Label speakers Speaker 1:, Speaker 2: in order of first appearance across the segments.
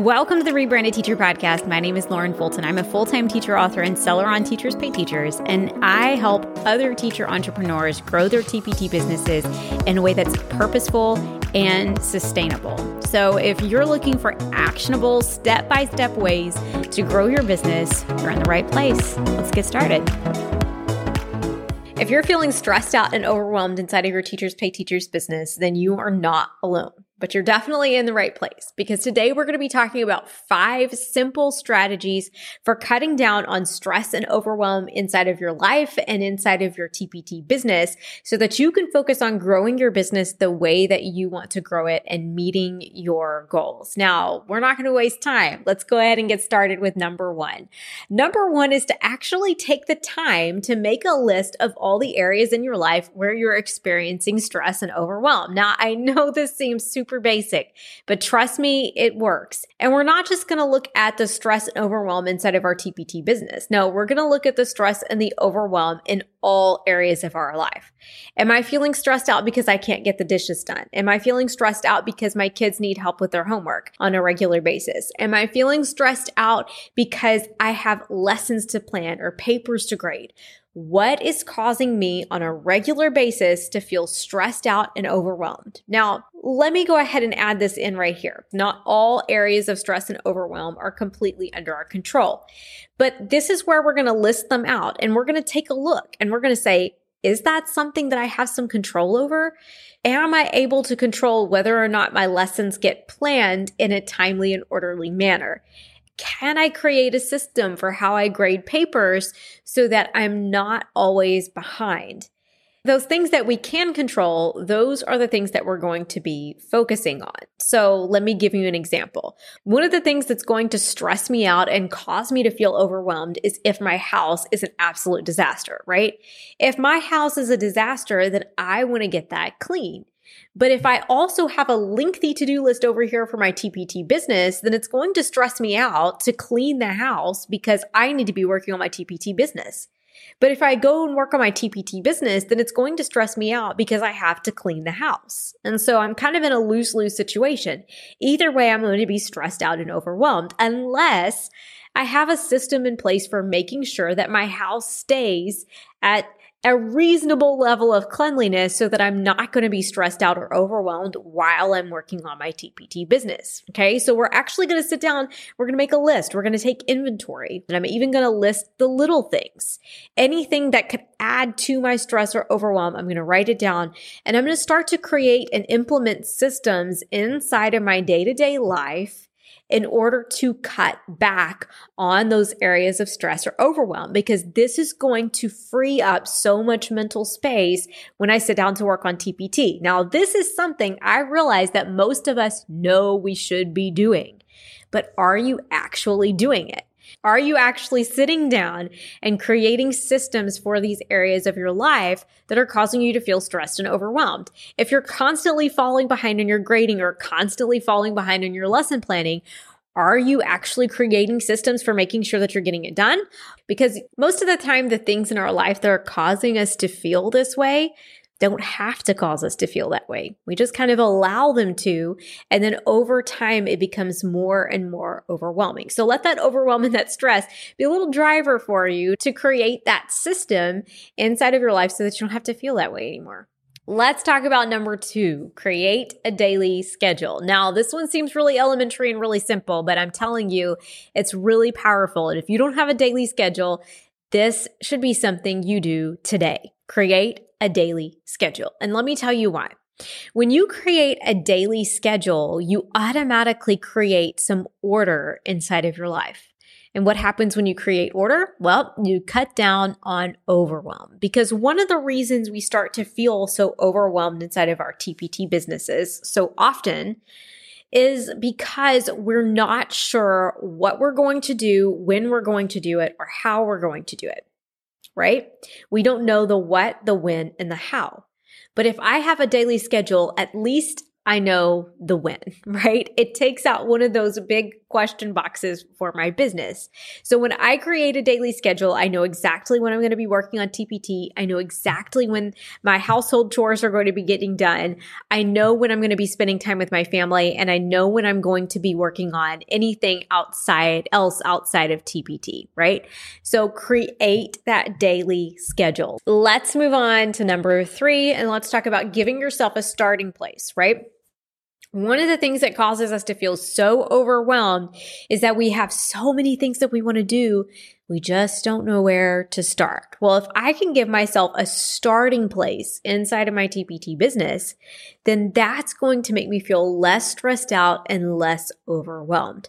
Speaker 1: Welcome to the Rebranded Teacher Podcast. My name is Lauren Fulton. I'm a full time teacher, author, and seller on Teachers Pay Teachers, and I help other teacher entrepreneurs grow their TPT businesses in a way that's purposeful and sustainable. So, if you're looking for actionable, step by step ways to grow your business, you're in the right place. Let's get started. If you're feeling stressed out and overwhelmed inside of your Teachers Pay Teachers business, then you are not alone but you're definitely in the right place because today we're going to be talking about five simple strategies for cutting down on stress and overwhelm inside of your life and inside of your TPT business so that you can focus on growing your business the way that you want to grow it and meeting your goals. Now, we're not going to waste time. Let's go ahead and get started with number one. Number one is to actually take the time to make a list of all the areas in your life where you're experiencing stress and overwhelm. Now, I know this seems super super basic, but trust me, it works. And we're not just going to look at the stress and overwhelm inside of our TPT business. No, we're going to look at the stress and the overwhelm in all areas of our life. Am I feeling stressed out because I can't get the dishes done? Am I feeling stressed out because my kids need help with their homework on a regular basis? Am I feeling stressed out because I have lessons to plan or papers to grade? What is causing me on a regular basis to feel stressed out and overwhelmed? Now, let me go ahead and add this in right here. Not all areas of stress and overwhelm are completely under our control, but this is where we're going to list them out and we're going to take a look and we're going to say, is that something that I have some control over? Am I able to control whether or not my lessons get planned in a timely and orderly manner? Can I create a system for how I grade papers so that I'm not always behind? Those things that we can control, those are the things that we're going to be focusing on. So let me give you an example. One of the things that's going to stress me out and cause me to feel overwhelmed is if my house is an absolute disaster, right? If my house is a disaster, then I want to get that clean. But if I also have a lengthy to do list over here for my TPT business, then it's going to stress me out to clean the house because I need to be working on my TPT business. But if I go and work on my TPT business, then it's going to stress me out because I have to clean the house. And so I'm kind of in a lose lose situation. Either way, I'm going to be stressed out and overwhelmed unless I have a system in place for making sure that my house stays at a reasonable level of cleanliness so that I'm not going to be stressed out or overwhelmed while I'm working on my TPT business. Okay. So we're actually going to sit down. We're going to make a list. We're going to take inventory and I'm even going to list the little things. Anything that could add to my stress or overwhelm, I'm going to write it down and I'm going to start to create and implement systems inside of my day to day life in order to cut back on those areas of stress or overwhelm because this is going to free up so much mental space when I sit down to work on TPT. Now, this is something I realize that most of us know we should be doing, but are you actually doing it? Are you actually sitting down and creating systems for these areas of your life that are causing you to feel stressed and overwhelmed? If you're constantly falling behind in your grading or constantly falling behind in your lesson planning, are you actually creating systems for making sure that you're getting it done? Because most of the time, the things in our life that are causing us to feel this way, don't have to cause us to feel that way. We just kind of allow them to. And then over time, it becomes more and more overwhelming. So let that overwhelm and that stress be a little driver for you to create that system inside of your life so that you don't have to feel that way anymore. Let's talk about number two create a daily schedule. Now, this one seems really elementary and really simple, but I'm telling you, it's really powerful. And if you don't have a daily schedule, this should be something you do today. Create a daily schedule. And let me tell you why. When you create a daily schedule, you automatically create some order inside of your life. And what happens when you create order? Well, you cut down on overwhelm because one of the reasons we start to feel so overwhelmed inside of our TPT businesses so often is because we're not sure what we're going to do, when we're going to do it, or how we're going to do it right? We don't know the what, the when, and the how. But if I have a daily schedule, at least I know the when, right? It takes out one of those big question boxes for my business. So when I create a daily schedule, I know exactly when I'm going to be working on TPT. I know exactly when my household chores are going to be getting done. I know when I'm going to be spending time with my family and I know when I'm going to be working on anything outside else outside of TPT, right? So create that daily schedule. Let's move on to number 3 and let's talk about giving yourself a starting place, right? One of the things that causes us to feel so overwhelmed is that we have so many things that we want to do. We just don't know where to start. Well, if I can give myself a starting place inside of my TPT business, then that's going to make me feel less stressed out and less overwhelmed.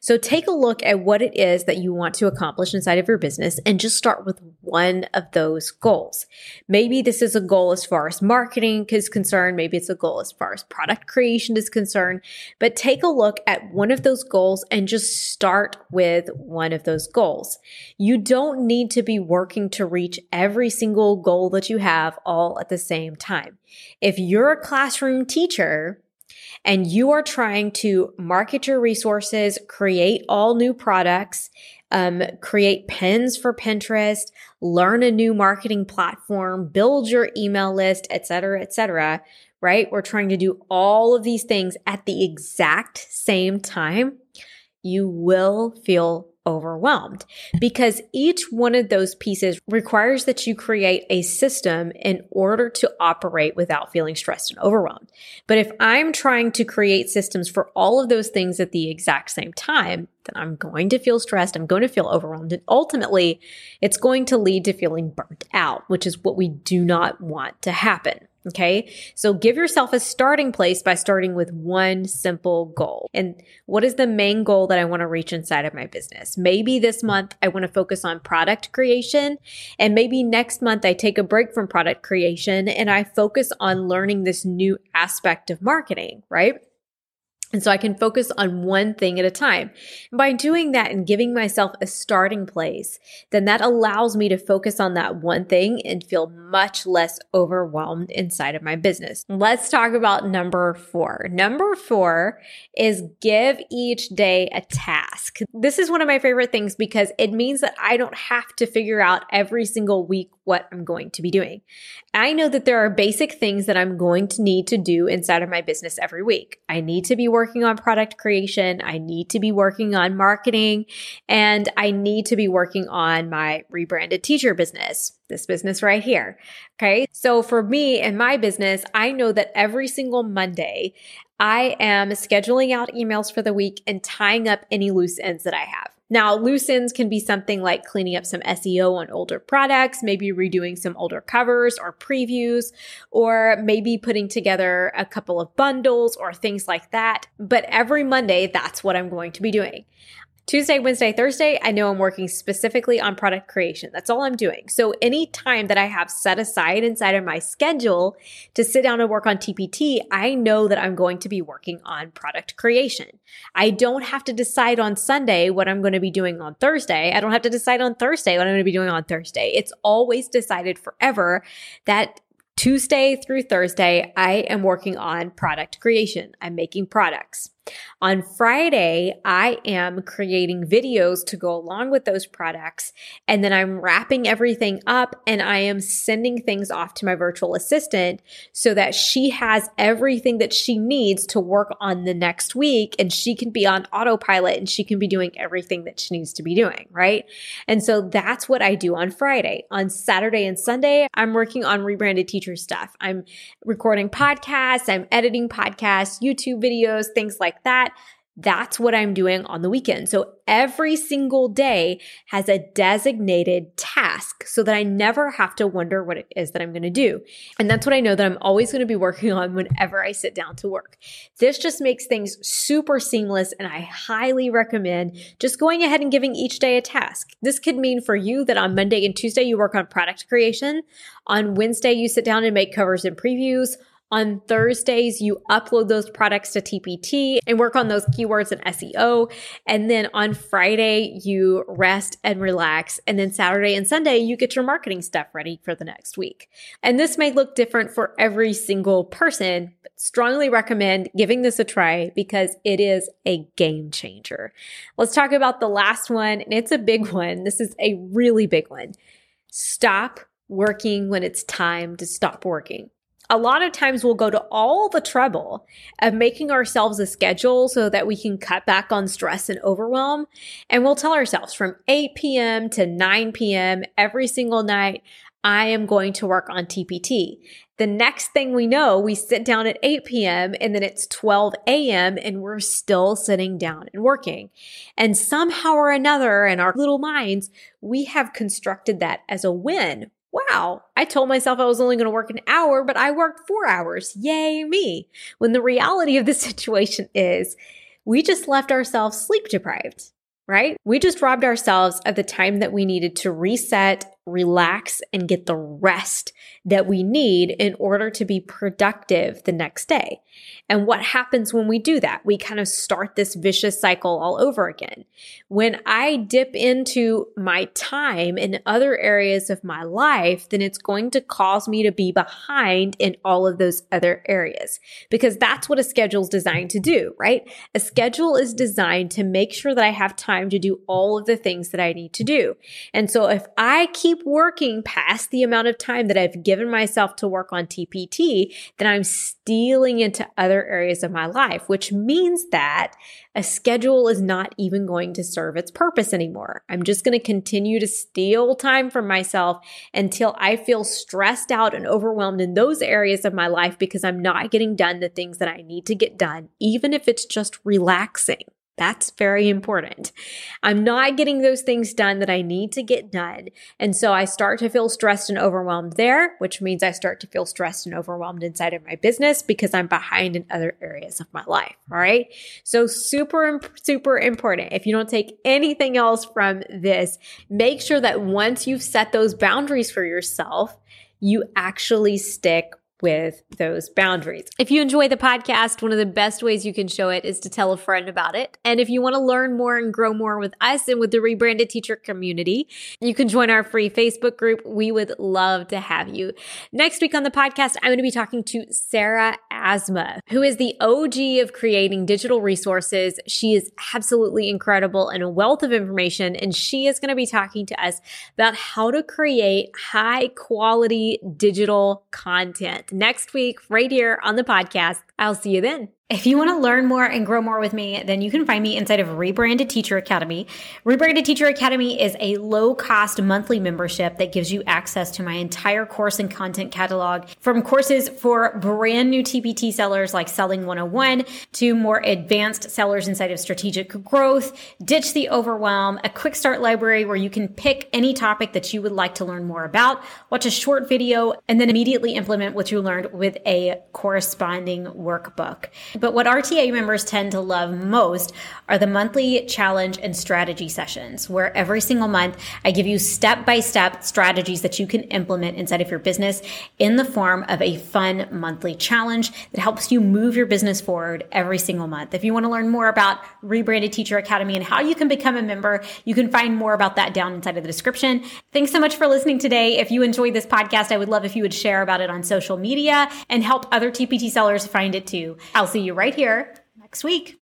Speaker 1: So take a look at what it is that you want to accomplish inside of your business and just start with one of those goals. Maybe this is a goal as far as marketing is concerned. Maybe it's a goal as far as product creation is concerned, but take a look at one of those goals and just start with one of those goals. You don't need to be working to reach every single goal that you have all at the same time. If you're a classroom teacher, and you are trying to market your resources, create all new products, um, create pins for Pinterest, learn a new marketing platform, build your email list, et cetera, et cetera, right? We're trying to do all of these things at the exact same time. You will feel overwhelmed because each one of those pieces requires that you create a system in order to operate without feeling stressed and overwhelmed. But if I'm trying to create systems for all of those things at the exact same time, then I'm going to feel stressed. I'm going to feel overwhelmed. And ultimately, it's going to lead to feeling burnt out, which is what we do not want to happen. Okay. So give yourself a starting place by starting with one simple goal. And what is the main goal that I want to reach inside of my business? Maybe this month I want to focus on product creation. And maybe next month I take a break from product creation and I focus on learning this new aspect of marketing, right? And so I can focus on one thing at a time. And by doing that and giving myself a starting place, then that allows me to focus on that one thing and feel much less overwhelmed inside of my business. Let's talk about number four. Number four is give each day a task. This is one of my favorite things because it means that I don't have to figure out every single week what I'm going to be doing. I know that there are basic things that I'm going to need to do inside of my business every week. I need to be working on product creation. I need to be working on marketing and I need to be working on my rebranded teacher business, this business right here. Okay. So for me and my business, I know that every single Monday, I am scheduling out emails for the week and tying up any loose ends that I have. Now, loose can be something like cleaning up some SEO on older products, maybe redoing some older covers or previews, or maybe putting together a couple of bundles or things like that. But every Monday, that's what I'm going to be doing. Tuesday, Wednesday, Thursday, I know I'm working specifically on product creation. That's all I'm doing. So any time that I have set aside inside of my schedule to sit down and work on TPT, I know that I'm going to be working on product creation. I don't have to decide on Sunday what I'm going to be doing on Thursday. I don't have to decide on Thursday what I'm going to be doing on Thursday. It's always decided forever that Tuesday through Thursday, I am working on product creation. I'm making products. On Friday, I am creating videos to go along with those products. And then I'm wrapping everything up and I am sending things off to my virtual assistant so that she has everything that she needs to work on the next week and she can be on autopilot and she can be doing everything that she needs to be doing. Right. And so that's what I do on Friday. On Saturday and Sunday, I'm working on rebranded teacher stuff. I'm recording podcasts. I'm editing podcasts, YouTube videos, things like that. That's what I'm doing on the weekend. So every single day has a designated task so that I never have to wonder what it is that I'm going to do. And that's what I know that I'm always going to be working on whenever I sit down to work. This just makes things super seamless and I highly recommend just going ahead and giving each day a task. This could mean for you that on Monday and Tuesday you work on product creation. On Wednesday you sit down and make covers and previews. On Thursdays, you upload those products to TPT and work on those keywords and SEO. And then on Friday, you rest and relax. And then Saturday and Sunday, you get your marketing stuff ready for the next week. And this may look different for every single person, but strongly recommend giving this a try because it is a game changer. Let's talk about the last one. And it's a big one. This is a really big one. Stop working when it's time to stop working a lot of times we'll go to all the trouble of making ourselves a schedule so that we can cut back on stress and overwhelm. And we'll tell ourselves from 8 p.m. to 9 p.m. every single night, I am going to work on TPT. The next thing we know, we sit down at 8 p.m. and then it's 12 a.m. and we're still sitting down and working. And somehow or another in our little minds, we have constructed that as a win wow, I told myself I was only going to work an hour, but I worked four hours. Yay, me. When the reality of the situation is we just left ourselves sleep deprived, right? We just robbed ourselves of the time that we needed to reset relax, and get the rest that we need in order to be productive the next day. And what happens when we do that? We kind of start this vicious cycle all over again. When I dip into my time in other areas of my life, then it's going to cause me to be behind in all of those other areas because that's what a schedule is designed to do, right? A schedule is designed to make sure that I have time to do all of the things that I need to do. And so if I keep keep working past the amount of time that I've given myself to work on TPT, then I'm stealing into other areas of my life, which means that a schedule is not even going to serve its purpose anymore. I'm just going to continue to steal time from myself until I feel stressed out and overwhelmed in those areas of my life because I'm not getting done the things that I need to get done, even if it's just relaxing. That's very important. I'm not getting those things done that I need to get done. And so I start to feel stressed and overwhelmed there, which means I start to feel stressed and overwhelmed inside of my business because I'm behind in other areas of my life. All right. So super, super important. If you don't take anything else from this, make sure that once you've set those boundaries for yourself, you actually stick with those boundaries. If you enjoy the podcast, one of the best ways you can show it is to tell a friend about it. And if you want to learn more and grow more with us and with the rebranded teacher community, you can join our free Facebook group. We would love to have you. Next week on the podcast, I'm going to be talking to Sarah Asma, who is the OG of creating digital resources. She is absolutely incredible and a wealth of information. And she is going to be talking to us about how to create high quality digital content next week, right here on the podcast. I'll see you then. If you want to learn more and grow more with me, then you can find me inside of Rebranded Teacher Academy. Rebranded Teacher Academy is a low cost monthly membership that gives you access to my entire course and content catalog from courses for brand new TPT sellers like Selling 101 to more advanced sellers inside of strategic growth, ditch the overwhelm, a quick start library where you can pick any topic that you would like to learn more about, watch a short video, and then immediately implement what you learned with a corresponding workbook. But what RTA members tend to love most are the monthly challenge and strategy sessions, where every single month I give you step by step strategies that you can implement inside of your business in the form of a fun monthly challenge that helps you move your business forward every single month. If you want to learn more about Rebranded Teacher Academy and how you can become a member, you can find more about that down inside of the description. Thanks so much for listening today. If you enjoyed this podcast, I would love if you would share about it on social media and help other TPT sellers find it too. I'll see you right here next week.